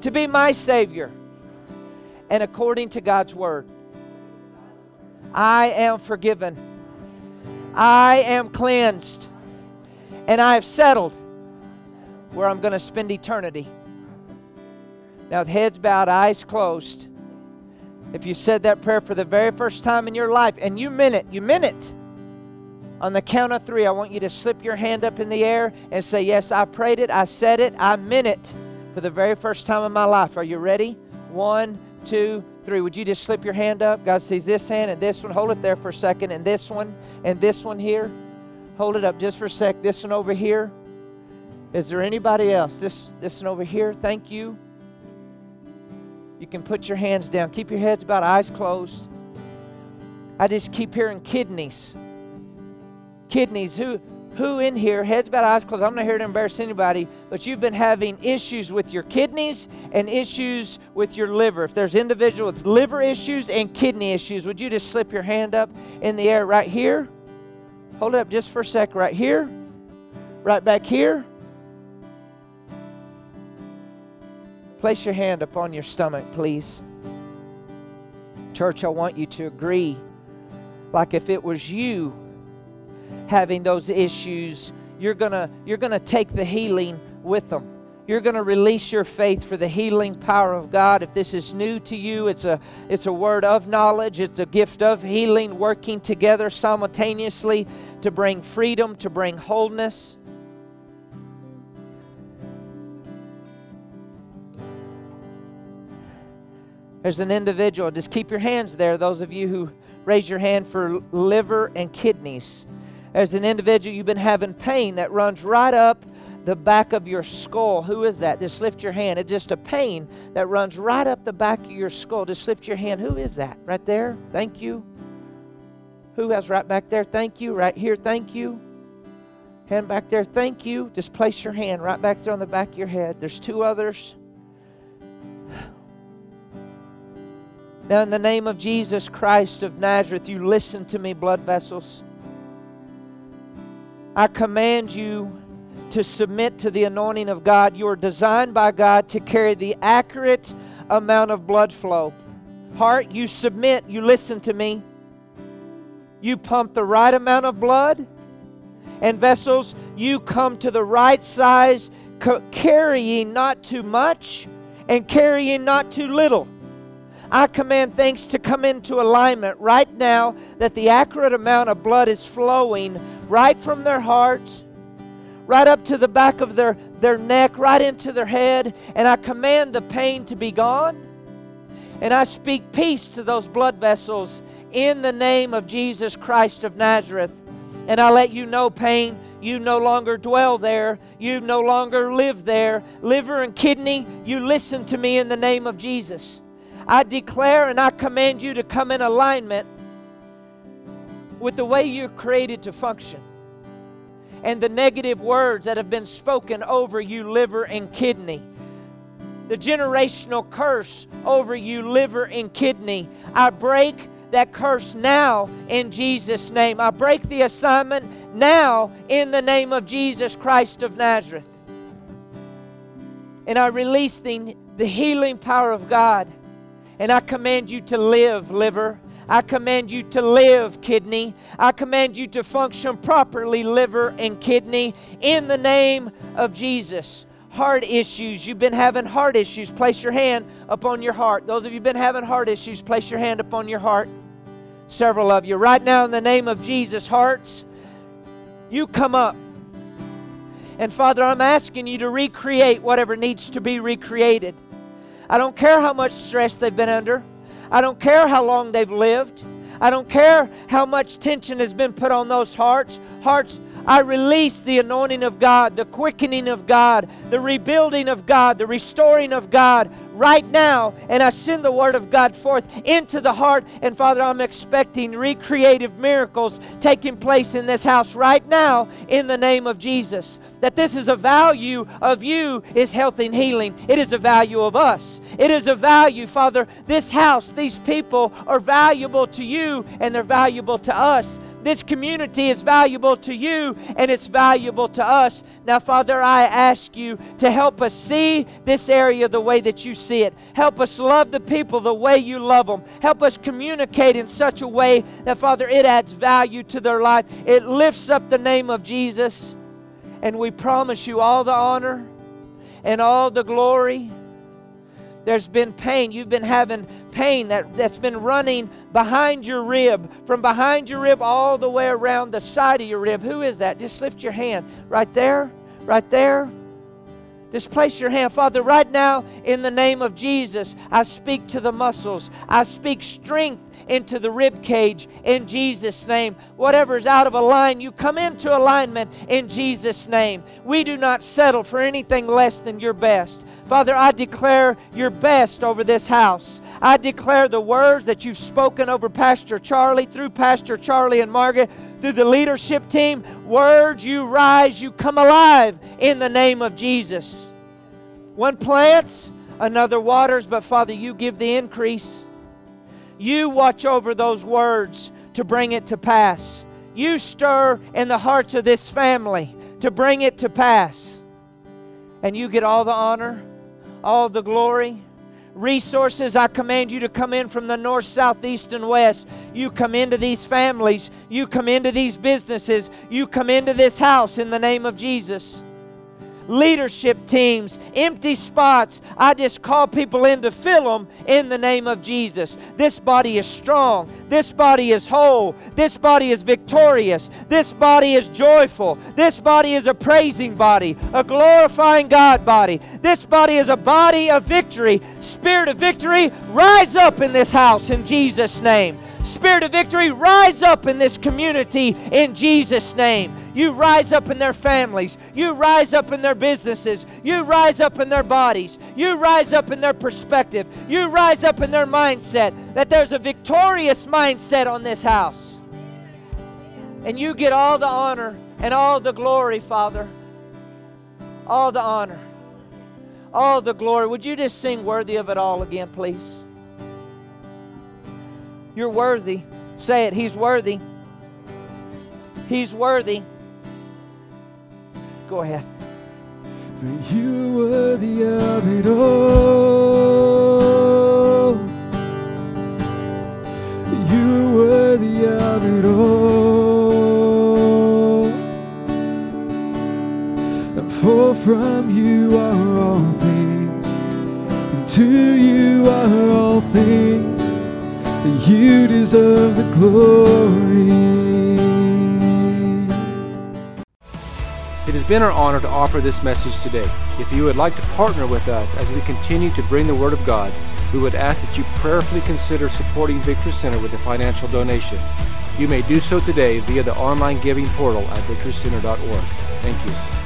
to be my Savior. And according to God's Word, I am forgiven. I am cleansed. And I have settled where I'm going to spend eternity. Now, with heads bowed, eyes closed, if you said that prayer for the very first time in your life and you meant it, you meant it. On the count of three, I want you to slip your hand up in the air and say, Yes, I prayed it, I said it, I meant it for the very first time in my life. Are you ready? One, two, three. Would you just slip your hand up? God sees this hand and this one. Hold it there for a second. And this one and this one here. Hold it up just for a sec. This one over here. Is there anybody else? This this one over here. Thank you. You can put your hands down. Keep your heads about eyes closed. I just keep hearing kidneys. Kidneys. Who who in here, heads about eyes closed, I'm not here to embarrass anybody, but you've been having issues with your kidneys and issues with your liver. If there's individual with liver issues and kidney issues, would you just slip your hand up in the air right here? Hold it up just for a sec, right here, right back here. Place your hand upon your stomach, please. Church, I want you to agree like if it was you having those issues, you're going to you're going to take the healing with them. You're going to release your faith for the healing power of God. If this is new to you, it's a it's a word of knowledge, it's a gift of healing working together simultaneously to bring freedom, to bring wholeness. There's an individual, just keep your hands there, those of you who raise your hand for liver and kidneys. As an individual, you've been having pain that runs right up the back of your skull. Who is that? Just lift your hand. It's just a pain that runs right up the back of your skull. Just lift your hand. Who is that? Right there. Thank you. Who has right back there? Thank you. Right here. Thank you. Hand back there. Thank you. Just place your hand right back there on the back of your head. There's two others. Now, in the name of Jesus Christ of Nazareth, you listen to me, blood vessels. I command you to submit to the anointing of God. You are designed by God to carry the accurate amount of blood flow. Heart, you submit, you listen to me. You pump the right amount of blood. And vessels, you come to the right size, carrying not too much and carrying not too little. I command things to come into alignment right now that the accurate amount of blood is flowing right from their heart, right up to the back of their, their neck, right into their head. And I command the pain to be gone. And I speak peace to those blood vessels in the name of Jesus Christ of Nazareth. And I let you know, pain, you no longer dwell there. You no longer live there. Liver and kidney, you listen to me in the name of Jesus. I declare and I command you to come in alignment with the way you're created to function. And the negative words that have been spoken over you, liver and kidney. The generational curse over you, liver and kidney. I break that curse now in Jesus' name. I break the assignment now in the name of Jesus Christ of Nazareth. And I release the, the healing power of God and I command you to live, liver. I command you to live, kidney. I command you to function properly, liver and kidney, in the name of Jesus. Heart issues. You've been having heart issues. Place your hand upon your heart. Those of you been having heart issues, place your hand upon your heart. Several of you. Right now, in the name of Jesus, hearts, you come up. And Father, I'm asking you to recreate whatever needs to be recreated. I don't care how much stress they've been under. I don't care how long they've lived. I don't care how much tension has been put on those hearts. Hearts I release the anointing of God, the quickening of God, the rebuilding of God, the restoring of God right now. And I send the word of God forth into the heart. And Father, I'm expecting recreative miracles taking place in this house right now in the name of Jesus. That this is a value of you is health and healing. It is a value of us. It is a value, Father. This house, these people are valuable to you and they're valuable to us. This community is valuable to you and it's valuable to us. Now, Father, I ask you to help us see this area the way that you see it. Help us love the people the way you love them. Help us communicate in such a way that, Father, it adds value to their life. It lifts up the name of Jesus. And we promise you all the honor and all the glory. There's been pain. You've been having pain that, that's been running behind your rib, from behind your rib all the way around the side of your rib. Who is that? Just lift your hand. Right there, right there. Just place your hand. Father, right now, in the name of Jesus, I speak to the muscles. I speak strength into the rib cage in Jesus' name. Whatever's out of a line, you come into alignment in Jesus' name. We do not settle for anything less than your best. Father, I declare your best over this house. I declare the words that you've spoken over Pastor Charlie, through Pastor Charlie and Margaret, through the leadership team. Words, you rise, you come alive in the name of Jesus. One plants, another waters, but Father, you give the increase. You watch over those words to bring it to pass. You stir in the hearts of this family to bring it to pass. And you get all the honor, all the glory resources. I command you to come in from the north, south, east, and west. You come into these families. You come into these businesses. You come into this house in the name of Jesus leadership teams, empty spots. I just call people in to fill them in the name of Jesus. This body is strong. This body is whole. This body is victorious. This body is joyful. This body is a praising body, a glorifying God body. This body is a body of victory. Spirit of victory, rise up in this house in Jesus' name. Spirit of victory, rise up in this community in Jesus' name. You rise up in their families. You rise up in their businesses. You rise up in their bodies. You rise up in their perspective. You rise up in their mindset that there's a victorious mindset on this house. And you get all the honor and all the glory, Father. All the honor. All the glory. Would you just sing worthy of it all again, please? You're worthy. Say it. He's worthy. He's worthy. Go ahead. you were worthy of it all. You were worthy of it all. And for from you are all things, and to you are all things. You deserve the glory. It has been our honor to offer this message today. If you would like to partner with us as we continue to bring the Word of God, we would ask that you prayerfully consider supporting Victory Center with a financial donation. You may do so today via the online giving portal at victorycenter.org. Thank you.